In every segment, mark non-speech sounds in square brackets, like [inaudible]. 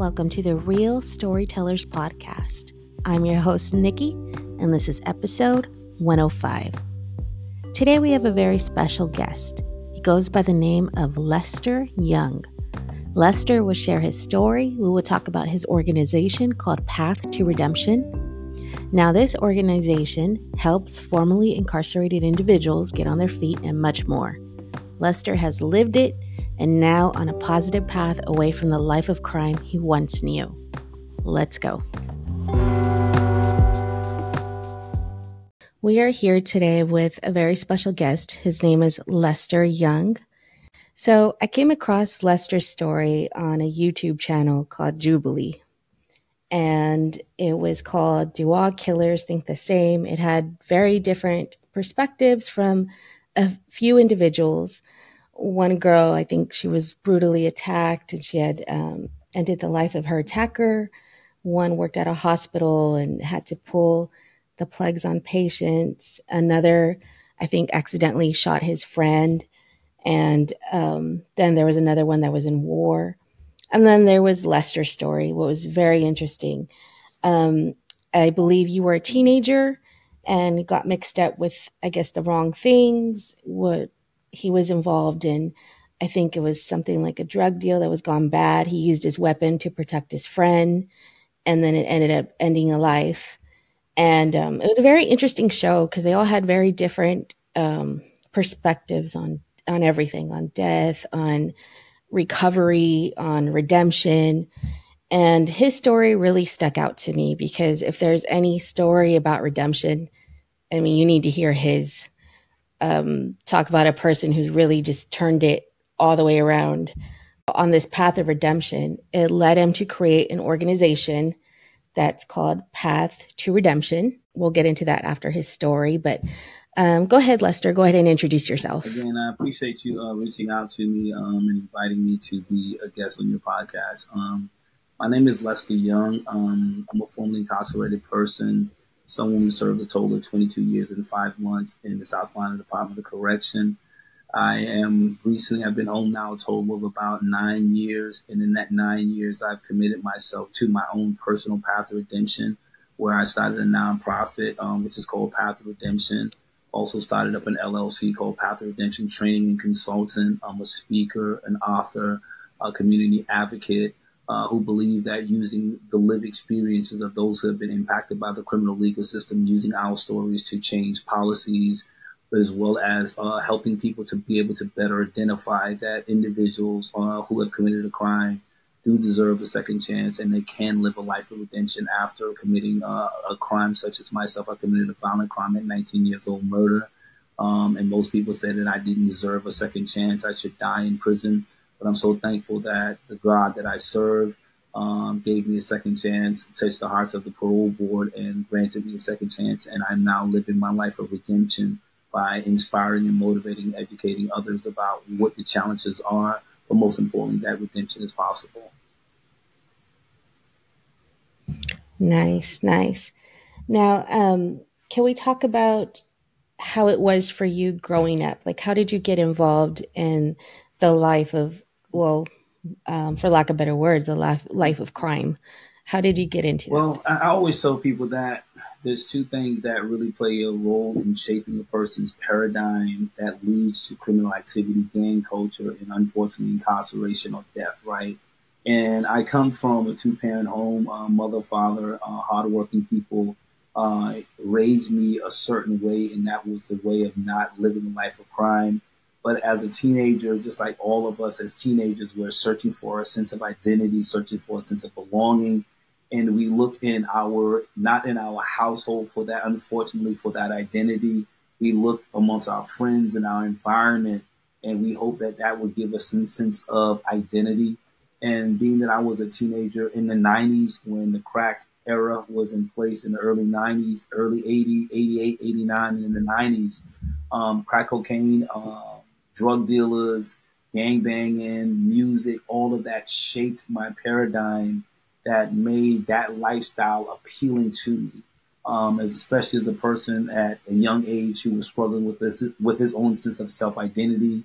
Welcome to the Real Storytellers Podcast. I'm your host, Nikki, and this is episode 105. Today we have a very special guest. He goes by the name of Lester Young. Lester will share his story. We will talk about his organization called Path to Redemption. Now, this organization helps formerly incarcerated individuals get on their feet and much more. Lester has lived it and now on a positive path away from the life of crime he once knew. Let's go. We are here today with a very special guest. His name is Lester Young. So I came across Lester's story on a YouTube channel called Jubilee. And it was called Do All Killers Think the Same? It had very different perspectives from a few individuals one girl, I think she was brutally attacked and she had um, ended the life of her attacker. One worked at a hospital and had to pull the plugs on patients. Another, I think, accidentally shot his friend. And um, then there was another one that was in war. And then there was Lester's story, what was very interesting. Um, I believe you were a teenager and got mixed up with, I guess, the wrong things. What he was involved in, I think it was something like a drug deal that was gone bad. He used his weapon to protect his friend, and then it ended up ending a life. And um, it was a very interesting show because they all had very different um, perspectives on on everything, on death, on recovery, on redemption. And his story really stuck out to me because if there's any story about redemption, I mean, you need to hear his um, talk about a person who's really just turned it all the way around on this path of redemption. It led him to create an organization that's called Path to Redemption. We'll get into that after his story, but um, go ahead, Lester. Go ahead and introduce yourself. Again, I appreciate you uh, reaching out to me um, and inviting me to be a guest on your podcast. Um, my name is Lester Young. Um, I'm a formerly incarcerated person someone who served a total of 22 years and five months in the South Carolina Department of Correction. I am recently, I've been home now a total of about nine years. And in that nine years, I've committed myself to my own personal path of redemption, where I started a nonprofit, um, which is called Path of Redemption. Also started up an LLC called Path of Redemption Training and Consultant. I'm a speaker, an author, a community advocate, uh, who believe that using the lived experiences of those who have been impacted by the criminal legal system, using our stories to change policies, as well as uh, helping people to be able to better identify that individuals uh, who have committed a crime do deserve a second chance and they can live a life of redemption after committing uh, a crime such as myself. I committed a violent crime at 19 years old, murder. Um, and most people say that I didn't deserve a second chance. I should die in prison. But I'm so thankful that the God that I serve um, gave me a second chance, touched the hearts of the parole board, and granted me a second chance. And I'm now living my life of redemption by inspiring and motivating, educating others about what the challenges are, but most importantly, that redemption is possible. Nice, nice. Now, um, can we talk about how it was for you growing up? Like, how did you get involved in the life of well, um, for lack of better words, a life, life of crime. How did you get into well, that? Well, I always tell people that there's two things that really play a role in shaping a person's paradigm that leads to criminal activity, gang culture, and unfortunately incarceration or death, right? And I come from a two parent home, uh, mother, father, uh, hardworking people uh, raised me a certain way, and that was the way of not living a life of crime. But as a teenager, just like all of us as teenagers, we're searching for a sense of identity, searching for a sense of belonging. And we look in our, not in our household for that, unfortunately, for that identity. We look amongst our friends and our environment, and we hope that that would give us some sense of identity. And being that I was a teenager in the 90s when the crack era was in place in the early 90s, early 80, 88, 89, and in the 90s, um, crack cocaine, uh, drug dealers, gang banging, music, all of that shaped my paradigm that made that lifestyle appealing to me. Um, especially as a person at a young age who was struggling with this, with his own sense of self identity.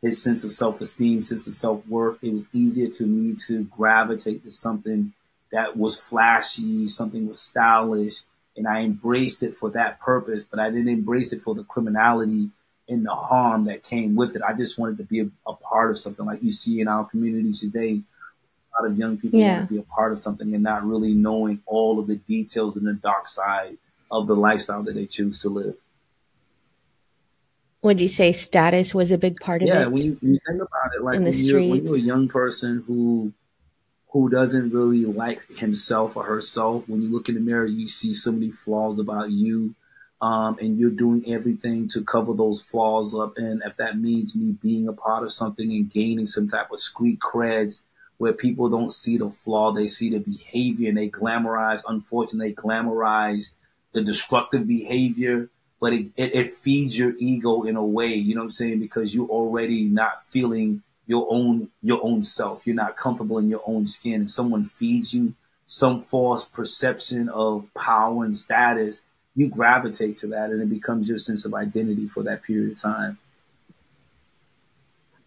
his sense of self esteem, sense of self worth. It was easier to me to gravitate to something that was flashy, something was stylish, and I embraced it for that purpose. But I didn't embrace it for the criminality and the harm that came with it. I just wanted to be a, a part of something like you see in our community today. A lot of young people yeah. want to be a part of something and not really knowing all of the details and the dark side of the lifestyle that they choose to live. Would you say status was a big part of yeah, it? Yeah, when you, when you think about it, like when, you're, when you're a young person who who doesn't really like himself or herself, when you look in the mirror, you see so many flaws about you um, and you're doing everything to cover those flaws up. And if that means me being a part of something and gaining some type of street creds where people don't see the flaw, they see the behavior and they glamorize, unfortunately, they glamorize the destructive behavior, but it, it, it feeds your ego in a way, you know what I'm saying? Because you're already not feeling your own, your own self. You're not comfortable in your own skin and someone feeds you some false perception of power and status you gravitate to that and it becomes your sense of identity for that period of time.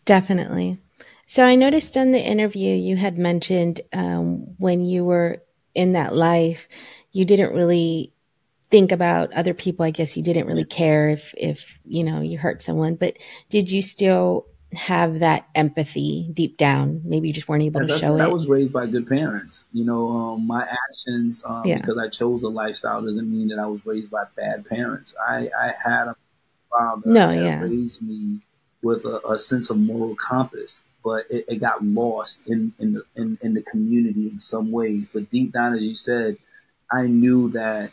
Definitely. So I noticed on the interview you had mentioned um, when you were in that life, you didn't really think about other people. I guess you didn't really care if, if, you know, you hurt someone, but did you still have that empathy deep down. Maybe you just weren't able As to I show said, it. I was raised by good parents. You know, um, my actions, um, yeah. because I chose a lifestyle, doesn't mean that I was raised by bad parents. I, I had a father no, that yeah. raised me with a, a, sense of moral compass, but it, it got lost in in the in, in the community in some ways. But deep down, as you said, I knew that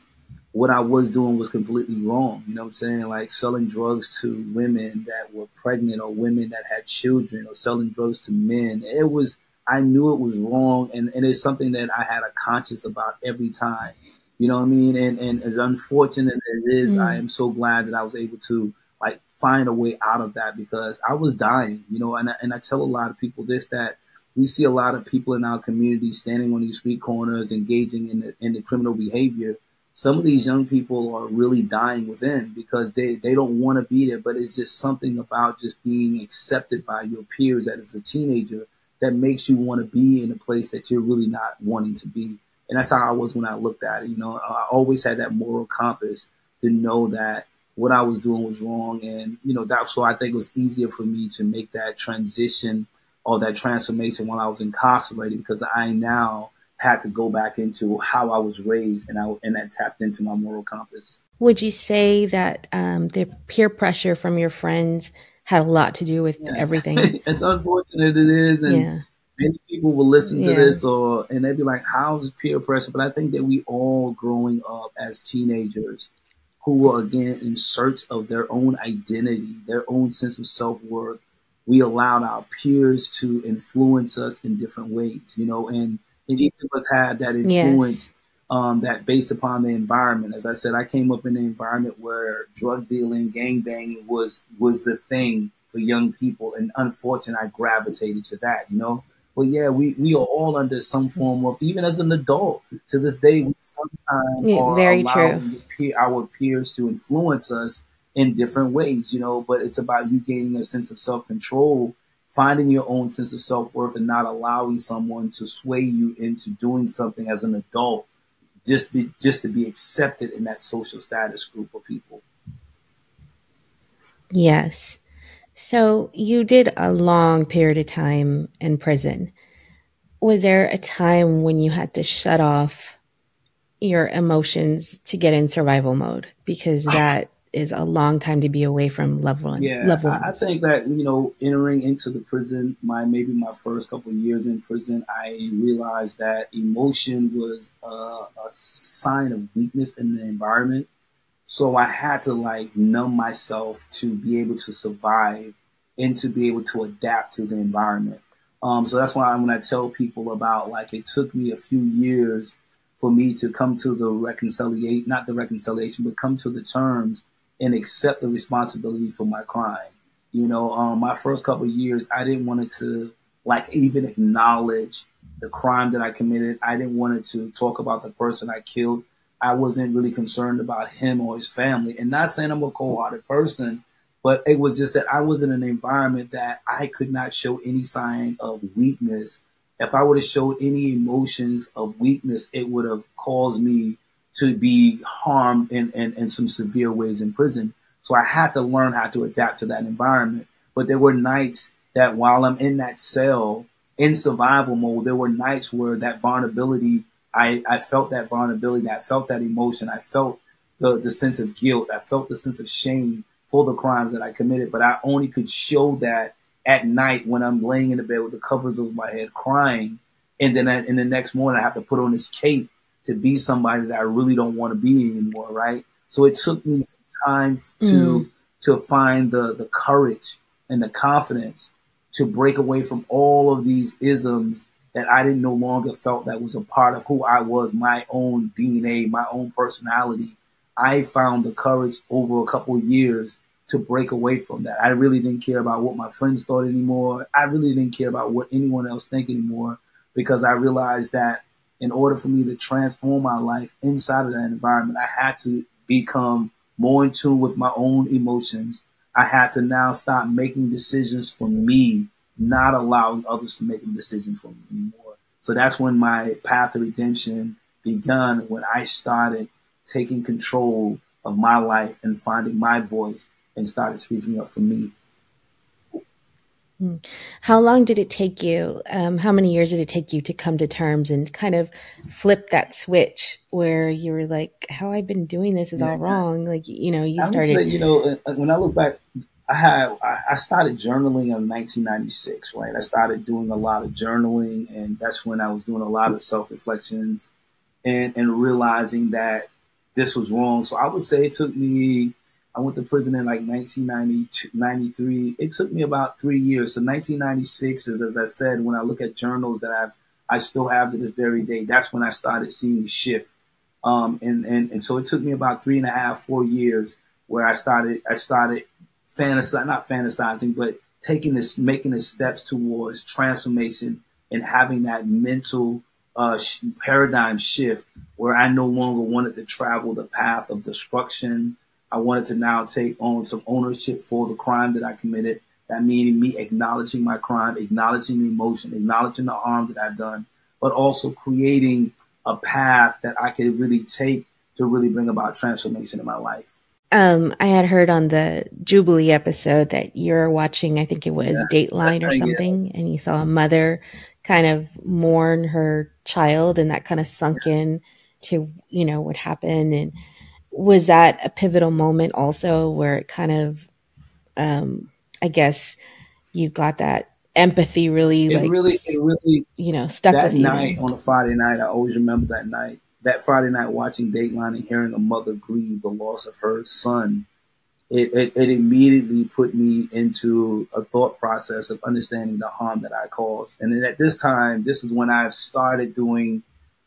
what I was doing was completely wrong. You know what I'm saying? Like selling drugs to women that were pregnant or women that had children or selling drugs to men. It was, I knew it was wrong. And, and it's something that I had a conscience about every time. You know what I mean? And, and as unfortunate as it is, mm. I am so glad that I was able to like find a way out of that because I was dying, you know, and I, and I tell a lot of people this, that we see a lot of people in our community standing on these street corners, engaging in the, in the criminal behavior some of these young people are really dying within because they, they don't want to be there, but it's just something about just being accepted by your peers as a teenager that makes you want to be in a place that you're really not wanting to be. And that's how I was when I looked at it. You know, I always had that moral compass to know that what I was doing was wrong. And, you know, that's why I think it was easier for me to make that transition or that transformation while I was incarcerated because I now had to go back into how I was raised, and I and that tapped into my moral compass. Would you say that um, the peer pressure from your friends had a lot to do with yeah. everything? [laughs] it's unfortunate it is, and yeah. many people will listen to yeah. this or and they'd be like, "How's peer pressure?" But I think that we all growing up as teenagers who were again in search of their own identity, their own sense of self worth. We allowed our peers to influence us in different ways, you know, and and each of us had that influence yes. um, that based upon the environment. As I said, I came up in an environment where drug dealing, gang banging was was the thing for young people, and unfortunately, I gravitated to that. You know, but yeah, we we are all under some form of even as an adult to this day. We sometimes yeah, are very allowing peer, our peers to influence us in different ways. You know, but it's about you gaining a sense of self control finding your own sense of self worth and not allowing someone to sway you into doing something as an adult just be just to be accepted in that social status group of people. Yes. So you did a long period of time in prison. Was there a time when you had to shut off your emotions to get in survival mode? Because [laughs] that is a long time to be away from loved ones. Yeah, loved ones. I think that you know, entering into the prison, my maybe my first couple of years in prison, I realized that emotion was a, a sign of weakness in the environment. So I had to like numb myself to be able to survive and to be able to adapt to the environment. Um, so that's why when I tell people about like it took me a few years for me to come to the reconciliation, not the reconciliation, but come to the terms and accept the responsibility for my crime. You know, um, my first couple years, I didn't want to like even acknowledge the crime that I committed. I didn't want to talk about the person I killed. I wasn't really concerned about him or his family. And not saying I'm a cold-hearted person, But it was just that I was in an environment that I could not show any sign of weakness. If I would have showed any emotions of weakness, it would have caused me to be harmed in, in, in some severe ways in prison. So I had to learn how to adapt to that environment. But there were nights that while I'm in that cell in survival mode, there were nights where that vulnerability, I, I felt that vulnerability, I felt that emotion, I felt the, the sense of guilt, I felt the sense of shame for the crimes that I committed, but I only could show that at night when I'm laying in the bed with the covers over my head crying. And then I, in the next morning, I have to put on this cape to be somebody that I really don't want to be anymore, right? So it took me some time to mm. to find the the courage and the confidence to break away from all of these isms that I didn't no longer felt that was a part of who I was, my own DNA, my own personality. I found the courage over a couple of years to break away from that. I really didn't care about what my friends thought anymore. I really didn't care about what anyone else think anymore because I realized that in order for me to transform my life inside of that environment, I had to become more in tune with my own emotions. I had to now stop making decisions for me, not allowing others to make a decision for me anymore. So that's when my path of redemption begun, when I started taking control of my life and finding my voice and started speaking up for me. Hmm. How long did it take you? Um, how many years did it take you to come to terms and kind of flip that switch where you were like, "How I've been doing this is all wrong." Like you know, you I started. Say, you know, uh, uh, when I look back, I had I started journaling in 1996. Right, I started doing a lot of journaling, and that's when I was doing a lot of self reflections, and and realizing that this was wrong. So I would say it took me I went to prison in like 1993. It took me about three years. So 1996 is, as I said, when I look at journals that I've, I still have to this very day. That's when I started seeing the shift. Um, and, and, and so it took me about three and a half, four years where I started, I started fantasizing, not fantasizing, but taking this, making the steps towards transformation and having that mental uh, paradigm shift where I no longer wanted to travel the path of destruction, I wanted to now take on some ownership for the crime that I committed. That meaning me acknowledging my crime, acknowledging the emotion, acknowledging the harm that I've done, but also creating a path that I could really take to really bring about transformation in my life. Um, I had heard on the Jubilee episode that you're watching, I think it was yeah. Dateline or something, yeah. and you saw a mother kind of mourn her child, and that kind of sunk in to, you know, what happened. And was that a pivotal moment also where it kind of um i guess you got that empathy really it like really it really you know stuck that with you? night on a friday night i always remember that night that friday night watching dateline and hearing a mother grieve the loss of her son. It, it, it immediately put me into a thought process of understanding the harm that i caused. And then at this time this is when i've started doing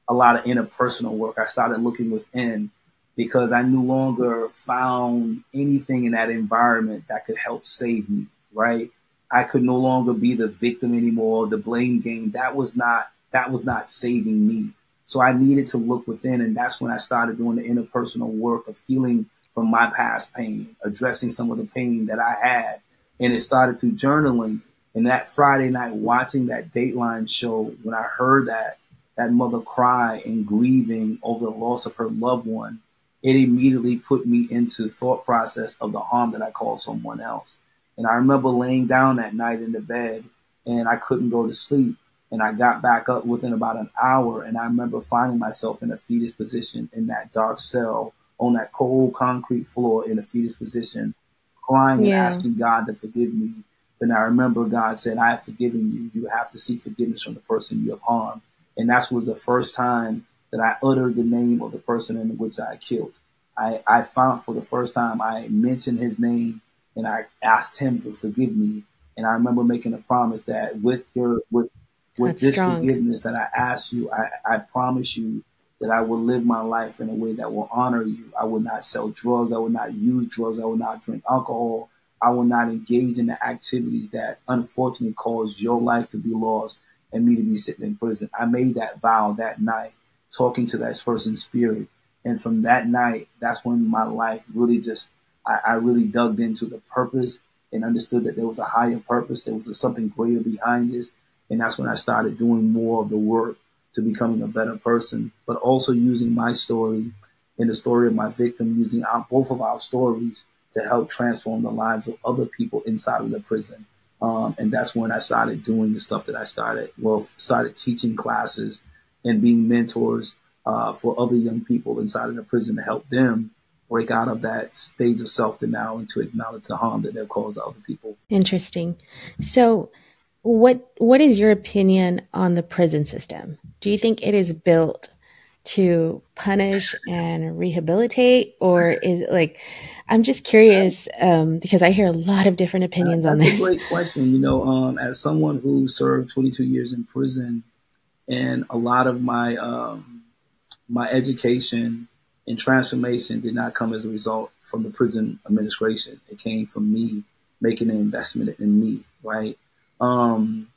a lot of interpersonal work. I started looking within because I no longer found anything in that environment that could help save me, right? I could no longer be the victim anymore, the blame game. That was not that was not saving me. So I needed to look within and that's when I started doing the interpersonal work of healing from my past pain, addressing some of the pain that I had. And it started through journaling. And that Friday night watching that Dateline show, when I heard that that mother cry and grieving over the loss of her loved one, it immediately put me into thought process of the harm that I caused someone else. And I remember laying down that night in the bed and I couldn't go to sleep. And I got back up within about an hour. And I remember finding myself in a fetus position in that dark cell on that cold concrete floor in a fetus position, crying yeah. and asking God to forgive me. Then I remember God said, I have forgiven you. You have to seek forgiveness from the person you have harmed. And that was the first time that I uttered the name of the person in which I killed. I, I found for the first time I mentioned his name and I asked him to forgive me. And I remember making a promise that with your with with That's this strong. forgiveness that I ask you, I, I promise you that I will live my life in a way that will honor you. I will not sell drugs. I will not use drugs. I will not drink alcohol. I will not engage in the activities that unfortunately caused your life to be lost and me to be sitting in prison. I made that vow that night talking to that person's spirit. And from that night, that's when my life really just, I, I really dug into the purpose and understood that there was a higher purpose. There was something greater behind this. And that's when I started doing more of the work to becoming a better person, but also using my story and the story of my victim, using our, both of our stories to help transform the lives of other people inside of the prison. Um, and that's when I started doing the stuff that I started. Well, started teaching classes and being mentors uh, for other young people inside of the prison to help them break out of that stage of self denial and to acknowledge the harm that they've caused to other people. Interesting. So, what what is your opinion on the prison system? Do you think it is built to punish and rehabilitate, or is it like? I'm just curious um, because I hear a lot of different opinions uh, on this. Great question. You know, um, as someone who served 22 years in prison, and a lot of my um, my education and transformation did not come as a result from the prison administration. It came from me making an investment in me, right? Um,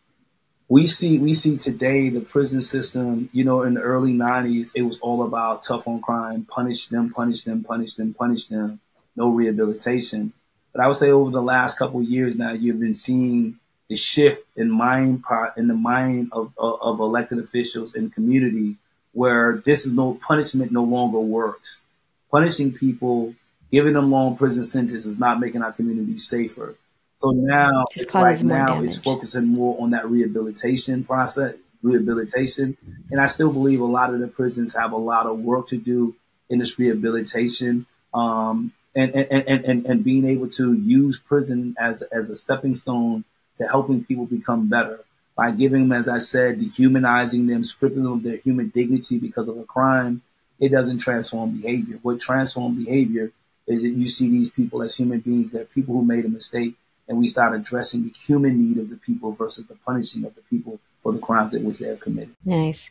we see we see today the prison system. You know, in the early '90s, it was all about tough on crime, punish them, punish them, punish them, punish them, no rehabilitation. But I would say over the last couple years now, you've been seeing the shift in mind in the mind of, of, of elected officials and community where this is no punishment no longer works. Punishing people, giving them long prison sentences is not making our community safer. So now Just it's like now damage. it's focusing more on that rehabilitation process, rehabilitation. And I still believe a lot of the prisons have a lot of work to do in this rehabilitation. Um, and, and, and, and, and being able to use prison as, as a stepping stone to helping people become better by giving them, as I said, dehumanizing them, stripping them of their human dignity because of a crime, it doesn't transform behavior. What transforms behavior is that you see these people as human beings. They're people who made a mistake, and we start addressing the human need of the people versus the punishing of the people for the crimes that which they have committed. Nice.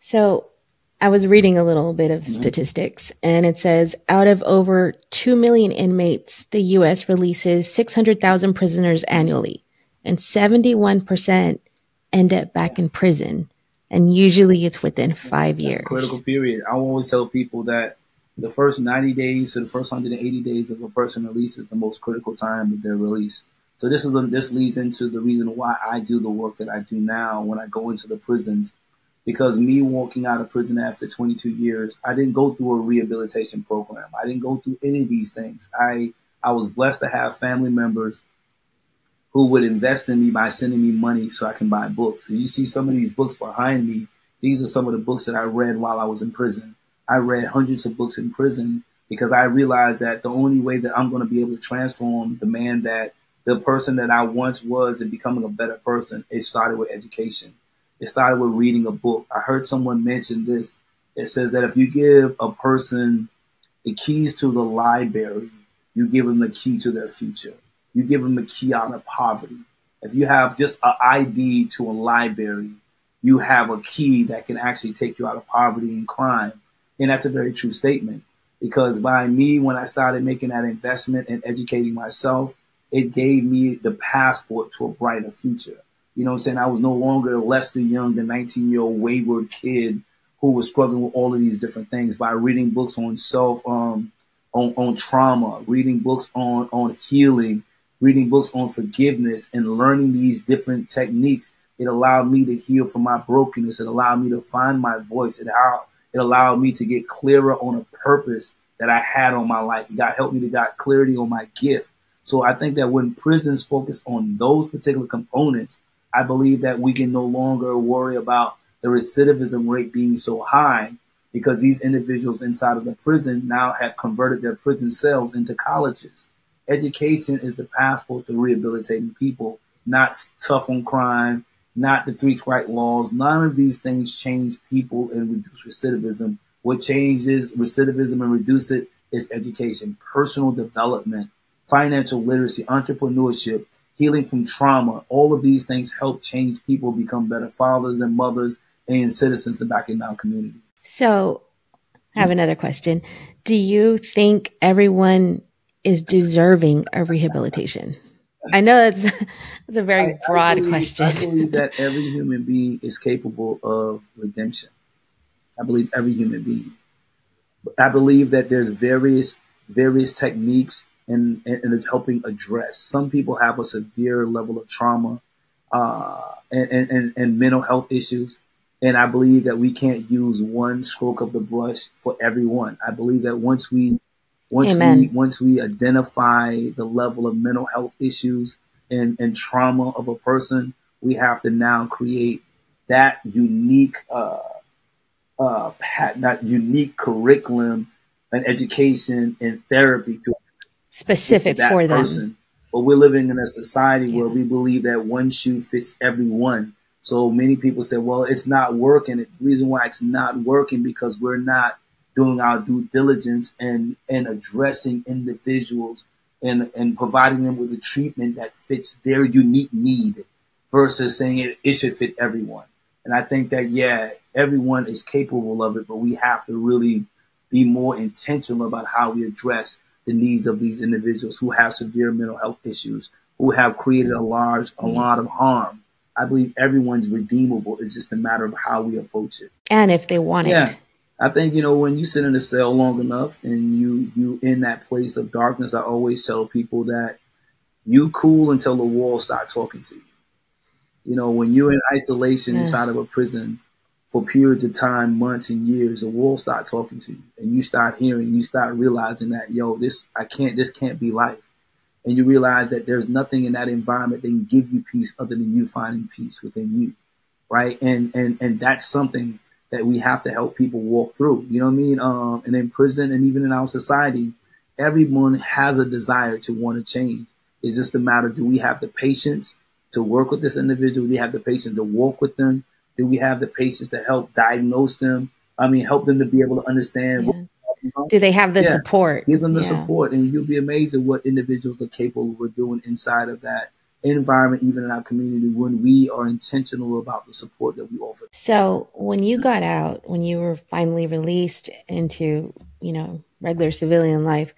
So I was reading a little bit of mm-hmm. statistics, and it says out of over 2 million inmates, the U.S. releases 600,000 prisoners annually, and 71% end up back in prison. And usually it's within five years. critical period. I always tell people that the first 90 days to the first 180 days of a person release is the most critical time of their release. So this is this leads into the reason why I do the work that I do now when I go into the prisons, because me walking out of prison after 22 years, I didn't go through a rehabilitation program. I didn't go through any of these things. I I was blessed to have family members who would invest in me by sending me money so I can buy books. you see some of these books behind me. These are some of the books that I read while I was in prison. I read hundreds of books in prison because I realized that the only way that I'm going to be able to transform the man that the person that I once was and becoming a better person, it started with education. It started with reading a book. I heard someone mention this. It says that if you give a person the keys to the library, you give them the key to their future you give them a key out of poverty. If you have just an ID to a library, you have a key that can actually take you out of poverty and crime. And that's a very true statement because by me, when I started making that investment and educating myself, it gave me the passport to a brighter future. You know what I'm saying? I was no longer Lester Young, the 19 year old wayward kid who was struggling with all of these different things by reading books on self, um, on, on trauma, reading books on, on healing, reading books on forgiveness and learning these different techniques, it allowed me to heal from my brokenness. It allowed me to find my voice. It, how, it allowed me to get clearer on a purpose that I had on my life. It got helped me to got clarity on my gift. So I think that when prisons focus on those particular components, I believe that we can no longer worry about the recidivism rate being so high because these individuals inside of the prison now have converted their prison cells into colleges. Education is the passport to rehabilitating people, not tough on crime, not the three strike laws. None of these things change people and reduce recidivism. What changes recidivism and reduce it is education, personal development, financial literacy, entrepreneurship, healing from trauma. All of these things help change people become better fathers and mothers and citizens and back in our community. So I have another question. Do you think everyone is deserving of rehabilitation? I know that's, [laughs] that's a very I, broad I believe, question. I believe that [laughs] every human being is capable of redemption. I believe every human being. I believe that there's various various techniques and, and, and helping address. Some people have a severe level of trauma uh, and, and, and mental health issues. And I believe that we can't use one stroke of the brush for everyone. I believe that once we once Amen. we once we identify the level of mental health issues and, and trauma of a person, we have to now create that unique uh, uh, that unique curriculum and education and therapy to specific for that for person. them. But we're living in a society yeah. where we believe that one shoe fits everyone. So many people say, well, it's not working. The reason why it's not working because we're not doing our due diligence and, and addressing individuals and, and providing them with a treatment that fits their unique need versus saying it, it should fit everyone. And I think that, yeah, everyone is capable of it, but we have to really be more intentional about how we address the needs of these individuals who have severe mental health issues, who have created a large, a mm-hmm. lot of harm. I believe everyone's redeemable. It's just a matter of how we approach it. And if they want yeah. it. I think, you know, when you sit in a cell long enough and you, you in that place of darkness, I always tell people that you cool until the walls start talking to you. You know, when you're in isolation yeah. inside of a prison, for periods of time, months and years, the world start talking to you and you start hearing, you start realizing that, yo, this, I can't, this can't be life. And you realize that there's nothing in that environment that can give you peace other than you finding peace within you. Right. And, and, and that's something that we have to help people walk through. You know what I mean? Um, and in prison and even in our society, everyone has a desire to want to change. It's just a matter, do we have the patience to work with this individual? Do we have the patience to walk with them? Do we have the patience to help diagnose them? I mean, help them to be able to understand. Yeah. What, Do they have the yeah. support? Give them the yeah. support, and you'll be amazed at what individuals are capable of doing inside of that environment, even in our community, when we are intentional about the support that we offer. So, when you got out, when you were finally released into, you know, regular civilian life,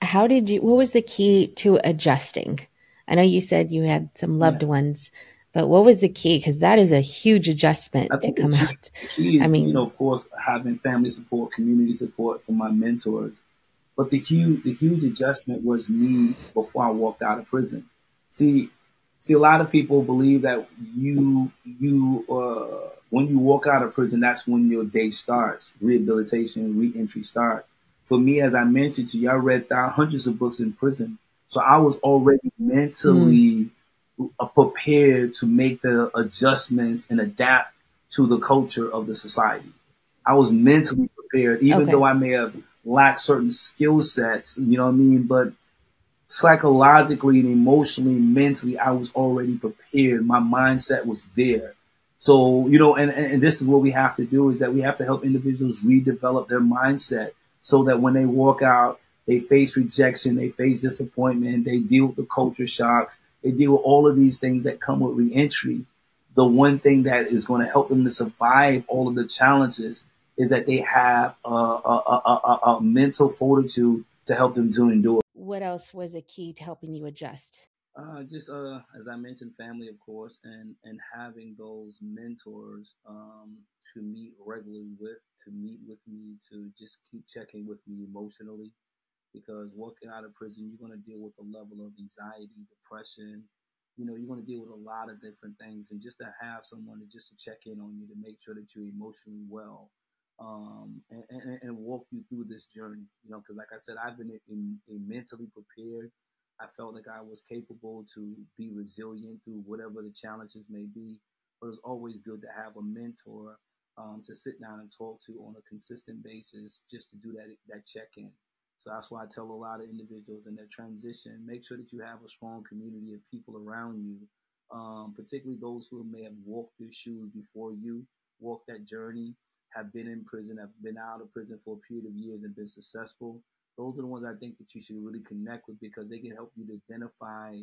how did you? What was the key to adjusting? I know you said you had some loved yeah. ones but what was the key? Because that is a huge adjustment to come key, out. Key is, I mean, you know, of course, having family support, community support from my mentors. But the huge, the huge adjustment was me before I walked out of prison. See, see, a lot of people believe that you, you, uh, when you walk out of prison, that's when your day starts, rehabilitation, reentry start. For me, as I mentioned to you, I read hundreds of books in prison. So I was already mentally mm prepared to make the adjustments and adapt to the culture of the society. I was mentally prepared, even okay. though I may have lacked certain skill sets, you know what I mean? But psychologically and emotionally, mentally, I was already prepared. My mindset was there. So, you know, and, and this is what we have to do is that we have to help individuals redevelop their mindset so that when they walk out, they face rejection, they face disappointment, they deal with the culture shocks, they deal with all of these things that come with reentry. The one thing that is going to help them to survive all of the challenges is that they have a, a, a, a mental fortitude to help them to endure. What else was a key to helping you adjust? Uh, just uh, as I mentioned, family, of course, and and having those mentors um, to meet regularly with, to meet with me, to just keep checking with me emotionally, because walking out of prison, you're going to deal with a level of anxiety, depression. You know, you're going to deal with a lot of different things, and just to have someone to just to check in on you to make sure that you're emotionally well, um, and, and, and, walk you through this journey. You know, because like I said, I've been in, in mentally prepared. I felt like I was capable to be resilient through whatever the challenges may be. But it's always good to have a mentor um, to sit down and talk to on a consistent basis, just to do that that check in. So that's why I tell a lot of individuals in their transition, make sure that you have a strong community of people around you, um, particularly those who may have walked your shoes before you, walked that journey, have been in prison, have been out of prison for a period of years and been successful. Those are the ones I think that you should really connect with because they can help you to identify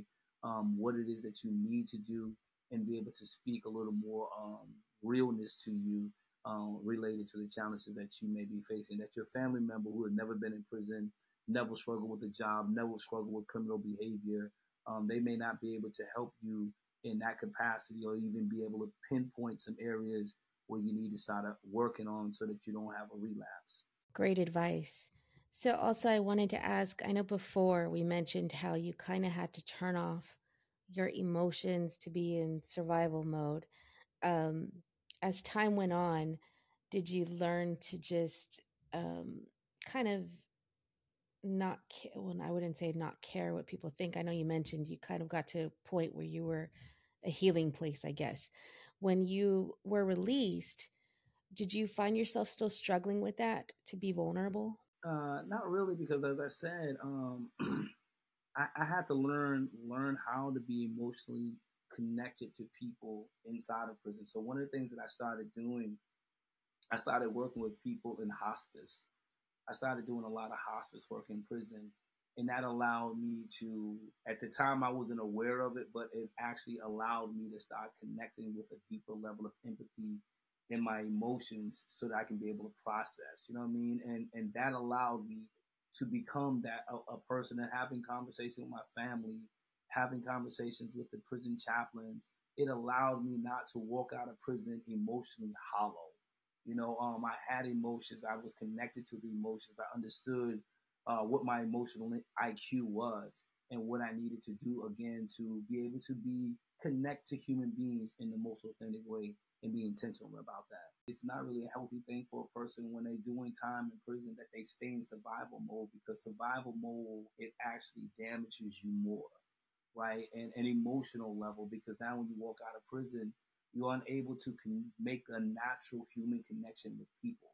um, what it is that you need to do and be able to speak a little more um, realness to you um, related to the challenges that you may be facing. That your family member who has never been in prison, never struggled with a job, never struggled with criminal behavior, um, they may not be able to help you in that capacity or even be able to pinpoint some areas where you need to start working on so that you don't have a relapse. Great advice. So, also, I wanted to ask I know before we mentioned how you kind of had to turn off your emotions to be in survival mode. Um, as time went on, did you learn to just um, kind of not care? Well, I wouldn't say not care what people think. I know you mentioned you kind of got to a point where you were a healing place, I guess. When you were released, did you find yourself still struggling with that to be vulnerable? Uh, not really, because as I said, um, [clears throat] I, I, had to learn learn how to be emotionally connected to people inside of prison. So one of the things that I started doing, I started working with people in hospice. I started doing a lot of hospice work in prison, and that allowed me to. At the time, I wasn't aware of it, but it actually allowed me to start connecting with a deeper level of empathy in my emotions so that I can be able to process. You know what I mean? And and that allowed me to become that a, a person and having conversations with my family, having conversations with the prison chaplains. It allowed me not to walk out of prison emotionally hollow. You know, um, I had emotions. I was connected to the emotions. I understood uh, what my emotional IQ was and what I needed to do again to be able to be connect to human beings in the most authentic way and be intentional about that. It's not really a healthy thing for a person when they're doing time in prison that they stay in survival mode because survival mode it actually damages you more, right? And an emotional level because now when you walk out of prison, you're unable to con- make a natural human connection with people.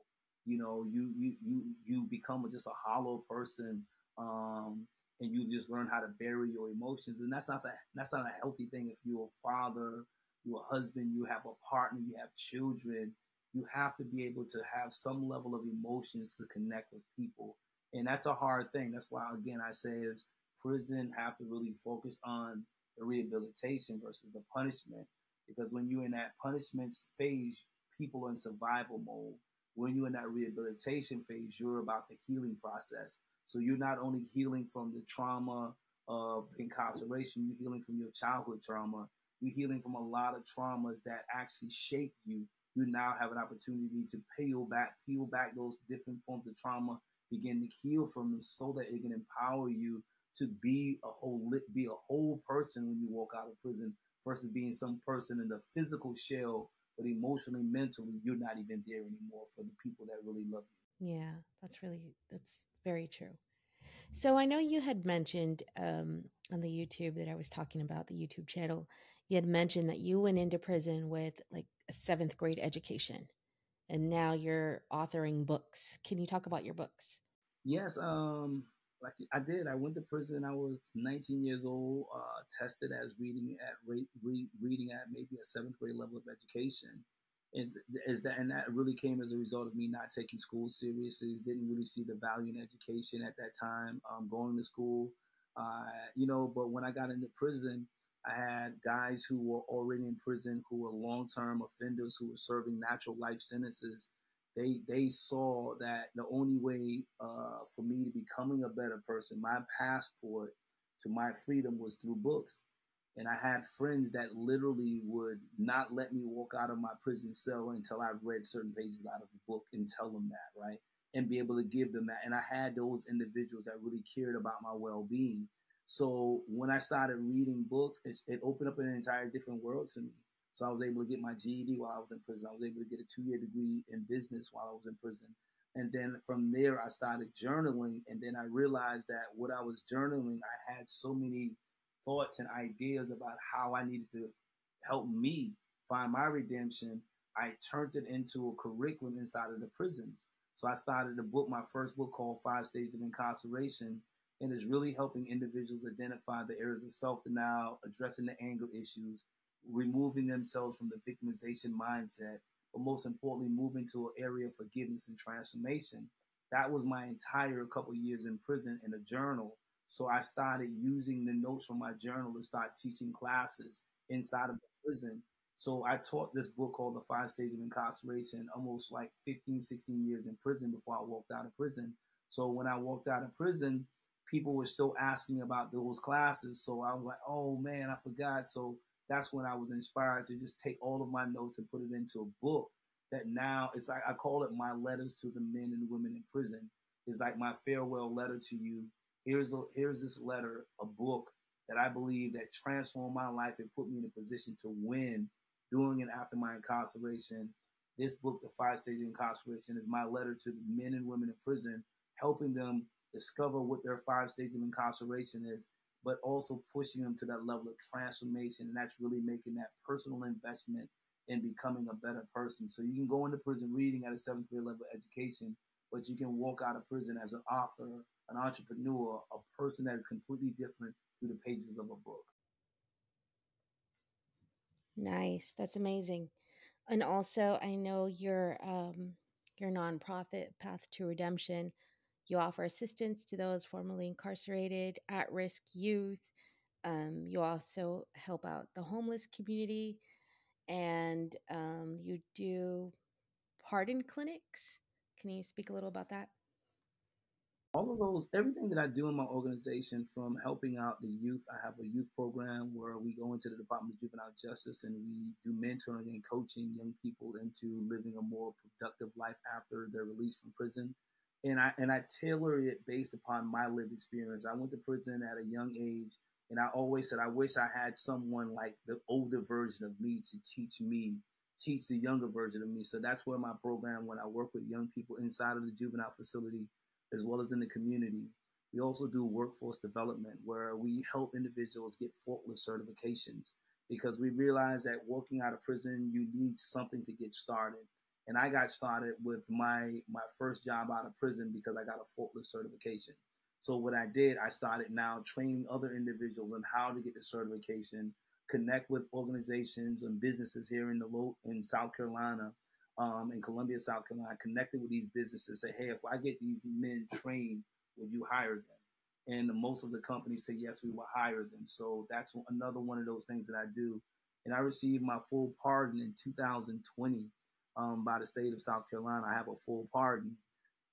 You know, you you you you become just a hollow person. Um, and you just learn how to bury your emotions, and that's not that that's not a healthy thing if you're a father you're a husband, you have a partner, you have children, you have to be able to have some level of emotions to connect with people. And that's a hard thing. That's why, again, I say is prison have to really focus on the rehabilitation versus the punishment. Because when you're in that punishment phase, people are in survival mode. When you're in that rehabilitation phase, you're about the healing process. So you're not only healing from the trauma of incarceration, you're healing from your childhood trauma you're healing from a lot of traumas that actually shape you. You now have an opportunity to peel back, peel back those different forms of trauma, begin to heal from them, so that it can empower you to be a whole, be a whole person when you walk out of prison, versus being some person in the physical shell, but emotionally, mentally, you're not even there anymore for the people that really love you. Yeah, that's really that's very true. So I know you had mentioned um, on the YouTube that I was talking about, the YouTube channel, you had mentioned that you went into prison with like a seventh grade education and now you're authoring books. Can you talk about your books? Yes, um, like I did. I went to prison. I was 19 years old, uh, tested as reading at re- re- reading at maybe a seventh grade level of education and is that and that really came as a result of me not taking school seriously didn't really see the value in education at that time um, going to school uh, you know but when i got into prison i had guys who were already in prison who were long-term offenders who were serving natural life sentences they they saw that the only way uh, for me to becoming a better person my passport to my freedom was through books and I had friends that literally would not let me walk out of my prison cell until I've read certain pages out of the book and tell them that, right? And be able to give them that. And I had those individuals that really cared about my well being. So when I started reading books, it opened up an entire different world to me. So I was able to get my GED while I was in prison. I was able to get a two year degree in business while I was in prison. And then from there, I started journaling. And then I realized that what I was journaling, I had so many thoughts and ideas about how I needed to help me find my redemption, I turned it into a curriculum inside of the prisons. So I started a book, my first book called Five Stages of Incarceration, and is really helping individuals identify the areas of self denial, addressing the anger issues, removing themselves from the victimization mindset, but most importantly, moving to an area of forgiveness and transformation. That was my entire couple years in prison in a journal so I started using the notes from my journal to start teaching classes inside of the prison. So I taught this book called The Five Stages of Incarceration almost like 15, 16 years in prison before I walked out of prison. So when I walked out of prison, people were still asking about those classes. So I was like, oh man, I forgot. So that's when I was inspired to just take all of my notes and put it into a book that now it's like I call it my letters to the men and women in prison is like my farewell letter to you. Here's a, here's this letter, a book that I believe that transformed my life and put me in a position to win during and after my incarceration. This book, The Five Stages of Incarceration, is my letter to the men and women in prison, helping them discover what their five stages of incarceration is, but also pushing them to that level of transformation. And that's really making that personal investment in becoming a better person. So you can go into prison reading at a seventh grade level education, but you can walk out of prison as an author, an entrepreneur, a person that is completely different through the pages of a book. Nice. That's amazing. And also, I know your um, your nonprofit Path to Redemption. You offer assistance to those formerly incarcerated, at risk youth. Um, you also help out the homeless community, and um, you do pardon clinics. Can you speak a little about that? all of those, everything that I do in my organization, from helping out the youth, I have a youth program where we go into the Department of Juvenile Justice and we do mentoring and coaching young people into living a more productive life after their release from prison. And I and I tailor it based upon my lived experience. I went to prison at a young age, and I always said I wish I had someone like the older version of me to teach me, teach the younger version of me. So that's where my program, when I work with young people inside of the juvenile facility as well as in the community. We also do workforce development where we help individuals get forklift certifications because we realize that working out of prison, you need something to get started. And I got started with my my first job out of prison because I got a forklift certification. So what I did, I started now training other individuals on how to get the certification, connect with organizations and businesses here in the low in South Carolina um, in Columbia, South Carolina, I connected with these businesses, say, hey, if I get these men trained, will you hire them? And most of the companies say, yes, we will hire them. So that's another one of those things that I do. And I received my full pardon in 2020 um, by the state of South Carolina. I have a full pardon.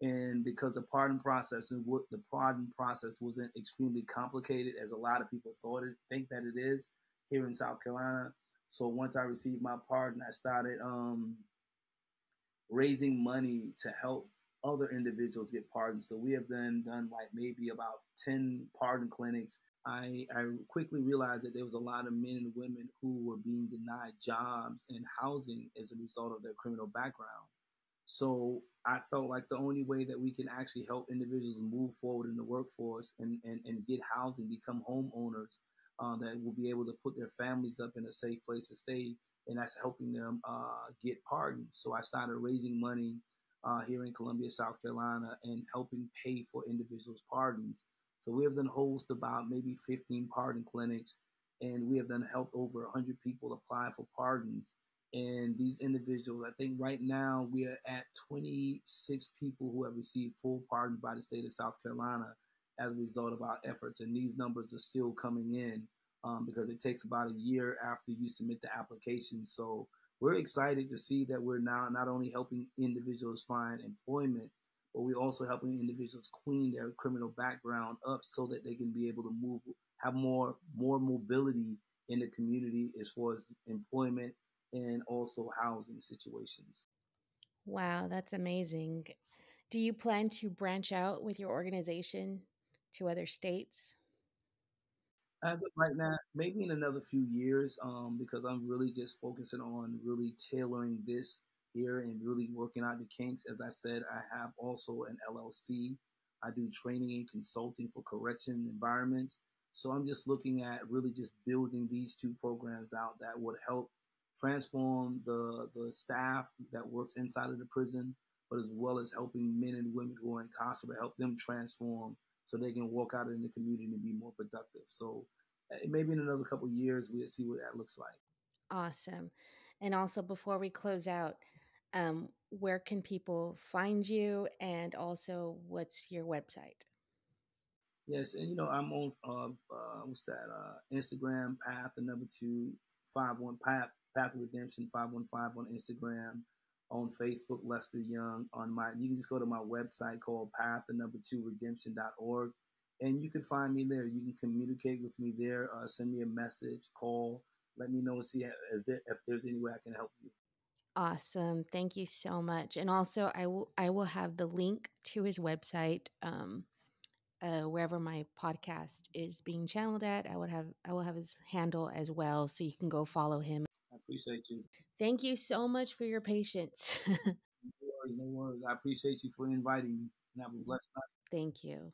And because the pardon process and what the pardon process wasn't extremely complicated as a lot of people thought it, think that it is here in South Carolina. So once I received my pardon, I started um, raising money to help other individuals get pardoned. So we have then done like maybe about 10 pardon clinics. I, I quickly realized that there was a lot of men and women who were being denied jobs and housing as a result of their criminal background. So I felt like the only way that we can actually help individuals move forward in the workforce and, and, and get housing, become homeowners uh, that will be able to put their families up in a safe place to stay and that's helping them uh, get pardoned. So I started raising money uh, here in Columbia, South Carolina, and helping pay for individuals' pardons. So we have done host about maybe 15 pardon clinics, and we have then helped over 100 people apply for pardons. And these individuals, I think right now we are at 26 people who have received full pardon by the state of South Carolina as a result of our efforts. And these numbers are still coming in um, because it takes about a year after you submit the application. So we're excited to see that we're now not only helping individuals find employment, but we're also helping individuals clean their criminal background up so that they can be able to move, have more more mobility in the community as far as employment and also housing situations. Wow, that's amazing. Do you plan to branch out with your organization to other states? As of right now, maybe in another few years, um, because I'm really just focusing on really tailoring this here and really working out the kinks. As I said, I have also an LLC. I do training and consulting for correction environments. So I'm just looking at really just building these two programs out that would help transform the the staff that works inside of the prison, but as well as helping men and women who are incarcerated, help them transform so they can walk out in the community and be more productive. So uh, maybe in another couple years, we'll see what that looks like. Awesome. And also, before we close out, um, where can people find you? And also, what's your website? Yes, and you know I'm on uh, uh, what's that? Uh, Instagram path the number two five one path path of redemption five one five on Instagram on Facebook, Lester Young. On my, you can just go to my website called Path the Number Two Redemption.org, and you can find me there. You can communicate with me there. Uh, send me a message, call, let me know, see there, if there's any way I can help you. Awesome. Thank you so much. And also I will I will have the link to his website um, uh, wherever my podcast is being channeled at. I would have I will have his handle as well so you can go follow him. I appreciate you. Thank you so much for your patience. [laughs] no worries, no worries. I appreciate you for inviting me. And have a blessed night. Thank you.